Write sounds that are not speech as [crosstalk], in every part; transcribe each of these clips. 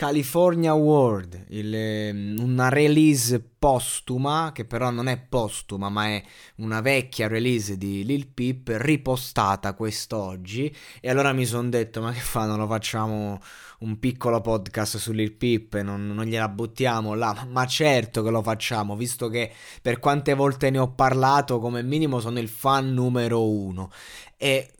California World, il, ehm, una release postuma, che però non è postuma, ma è una vecchia release di Lil Peep ripostata quest'oggi. E allora mi sono detto, ma che fa, non lo facciamo un piccolo podcast su Lil Peep, non, non gliela buttiamo là? Ma certo che lo facciamo, visto che per quante volte ne ho parlato, come minimo sono il fan numero uno. E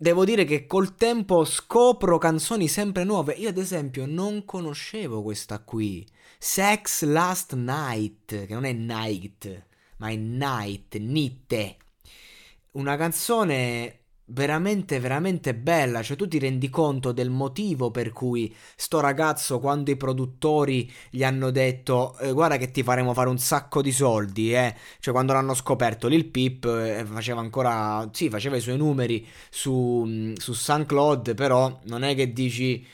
devo dire che col tempo scopro canzoni sempre nuove. Io, ad esempio, non conoscevo questa qui. Sex Last Night, che non è night, ma è night, nitte. Una canzone veramente, veramente bella. Cioè, tu ti rendi conto del motivo per cui sto ragazzo, quando i produttori gli hanno detto, eh, guarda che ti faremo fare un sacco di soldi, eh. Cioè, quando l'hanno scoperto, Lil Peep eh, faceva ancora, sì, faceva i suoi numeri su, mm, su SoundCloud, però non è che dici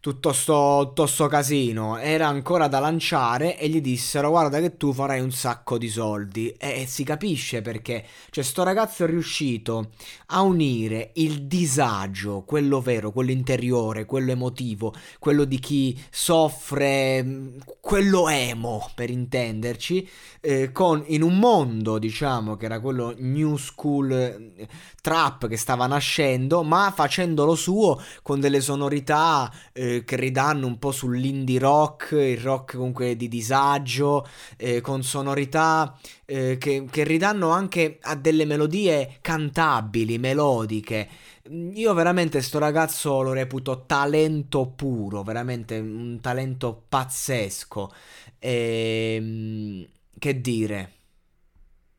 tutto sto, tutto sto casino. Era ancora da lanciare e gli dissero guarda che tu farai un sacco di soldi. E, e, si capisce perché cioè sto ragazzo è riuscito a unire il disagio quello vero quello interiore quello emotivo quello di chi soffre quello emo per intenderci eh, con in un mondo diciamo che era quello new school eh, trap che stava nascendo ma facendolo suo con delle sonorità eh, che ridanno un po' sull'indie rock, il rock comunque di disagio, eh, con sonorità eh, che, che ridanno anche a delle melodie cantabili, melodiche. Io veramente sto ragazzo lo reputo talento puro, veramente un talento pazzesco. E, ehm, che dire?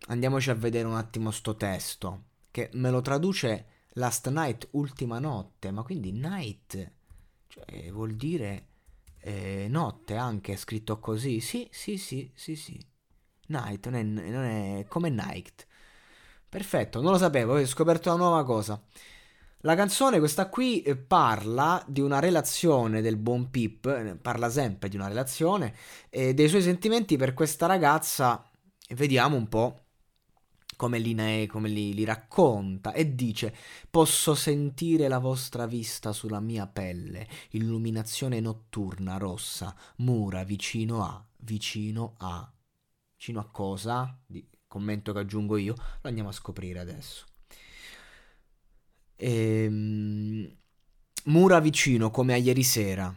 Andiamoci a vedere un attimo sto testo, che me lo traduce Last Night, ultima notte, ma quindi night cioè, vuol dire eh, notte anche, scritto così. Sì, sì, sì, sì, sì. Night, non è, non è come night. Perfetto, non lo sapevo, ho scoperto una nuova cosa. La canzone, questa qui, eh, parla di una relazione del buon Pip, eh, parla sempre di una relazione, e dei suoi sentimenti per questa ragazza. Vediamo un po' come li, come li, li racconta e dice posso sentire la vostra vista sulla mia pelle, illuminazione notturna rossa, mura vicino a, vicino a, vicino a cosa? Di, commento che aggiungo io, lo andiamo a scoprire adesso. Ehm, mura vicino come a ieri sera.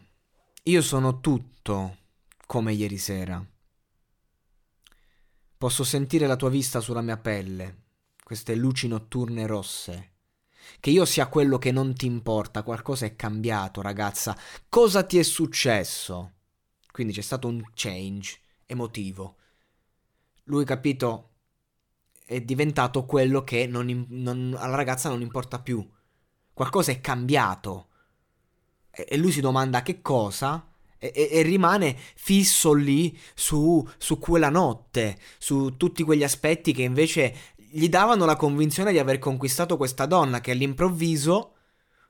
Io sono tutto come ieri sera. Posso sentire la tua vista sulla mia pelle, queste luci notturne rosse. Che io sia quello che non ti importa, qualcosa è cambiato, ragazza. Cosa ti è successo? Quindi c'è stato un change emotivo. Lui, capito, è diventato quello che non, non, alla ragazza non importa più. Qualcosa è cambiato. E, e lui si domanda che cosa? e, e rimane fisso lì su, su quella notte, su tutti quegli aspetti che invece gli davano la convinzione di aver conquistato questa donna che all'improvviso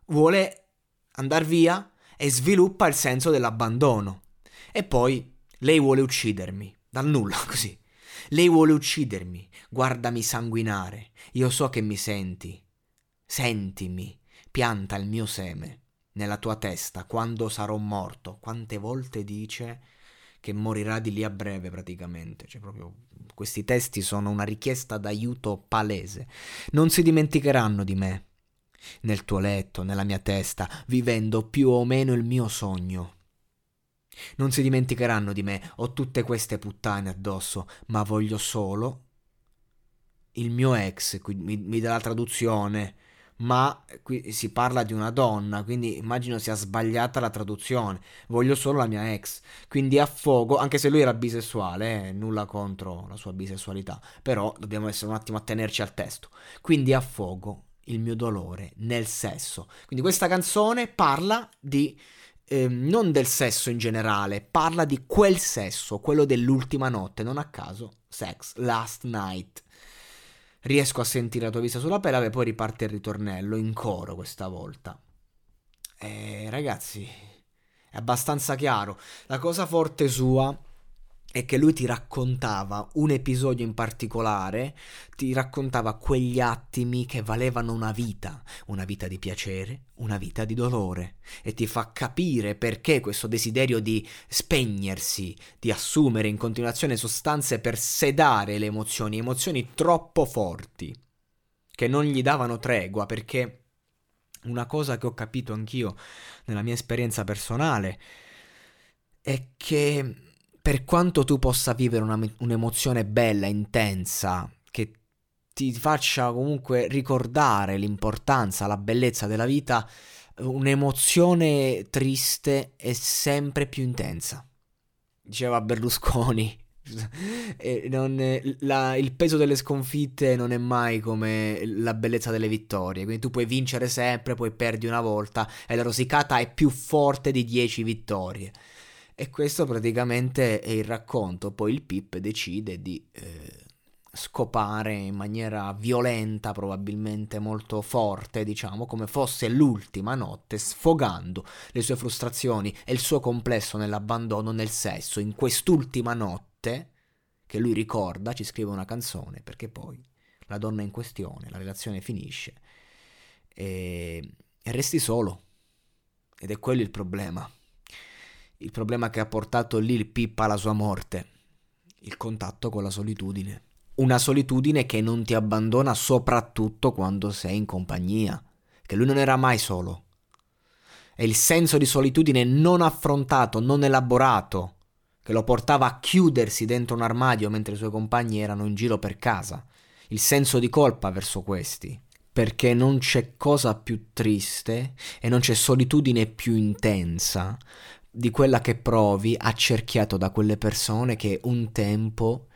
vuole andare via e sviluppa il senso dell'abbandono. E poi lei vuole uccidermi, dal nulla [laughs] così. Lei vuole uccidermi, guardami sanguinare, io so che mi senti. Sentimi, pianta il mio seme nella tua testa quando sarò morto. Quante volte dice che morirà di lì a breve praticamente. Cioè, proprio questi testi sono una richiesta d'aiuto palese. Non si dimenticheranno di me. Nel tuo letto, nella mia testa, vivendo più o meno il mio sogno. Non si dimenticheranno di me, ho tutte queste puttane addosso, ma voglio solo il mio ex, mi, mi dà la traduzione, ma qui si parla di una donna, quindi immagino sia sbagliata la traduzione. Voglio solo la mia ex. Quindi affogo, anche se lui era bisessuale, eh, nulla contro la sua bisessualità, però dobbiamo essere un attimo a tenerci al testo. Quindi affogo il mio dolore nel sesso. Quindi questa canzone parla di eh, non del sesso in generale, parla di quel sesso, quello dell'ultima notte, non a caso, sex last night. riesco a sentire la tua vista sulla pelle, e poi riparte il ritornello in coro questa volta. E ragazzi, è abbastanza chiaro. La cosa forte sua è che lui ti raccontava un episodio in particolare, ti raccontava quegli attimi che valevano una vita, una vita di piacere, una vita di dolore, e ti fa capire perché questo desiderio di spegnersi, di assumere in continuazione sostanze per sedare le emozioni, emozioni troppo forti, che non gli davano tregua, perché una cosa che ho capito anch'io nella mia esperienza personale è che per quanto tu possa vivere una, un'emozione bella, intensa, che ti faccia comunque ricordare l'importanza, la bellezza della vita, un'emozione triste è sempre più intensa. Diceva Berlusconi. [laughs] non, la, il peso delle sconfitte non è mai come la bellezza delle vittorie. Quindi tu puoi vincere sempre, poi perdi una volta e la rosicata è più forte di 10 vittorie. E questo praticamente è il racconto. Poi il Pip decide di eh, scopare in maniera violenta, probabilmente molto forte, diciamo, come fosse l'ultima notte, sfogando le sue frustrazioni e il suo complesso nell'abbandono, nel sesso. In quest'ultima notte, che lui ricorda, ci scrive una canzone, perché poi la donna in questione, la relazione finisce e, e resti solo. Ed è quello il problema il problema che ha portato Lil Pip alla sua morte, il contatto con la solitudine. Una solitudine che non ti abbandona soprattutto quando sei in compagnia, che lui non era mai solo. È il senso di solitudine non affrontato, non elaborato, che lo portava a chiudersi dentro un armadio mentre i suoi compagni erano in giro per casa. Il senso di colpa verso questi, perché non c'è cosa più triste e non c'è solitudine più intensa di quella che provi accerchiato da quelle persone che un tempo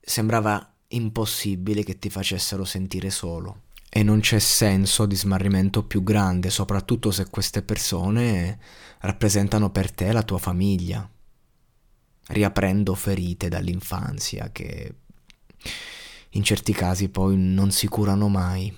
sembrava impossibile che ti facessero sentire solo. E non c'è senso di smarrimento più grande, soprattutto se queste persone rappresentano per te la tua famiglia, riaprendo ferite dall'infanzia che in certi casi poi non si curano mai.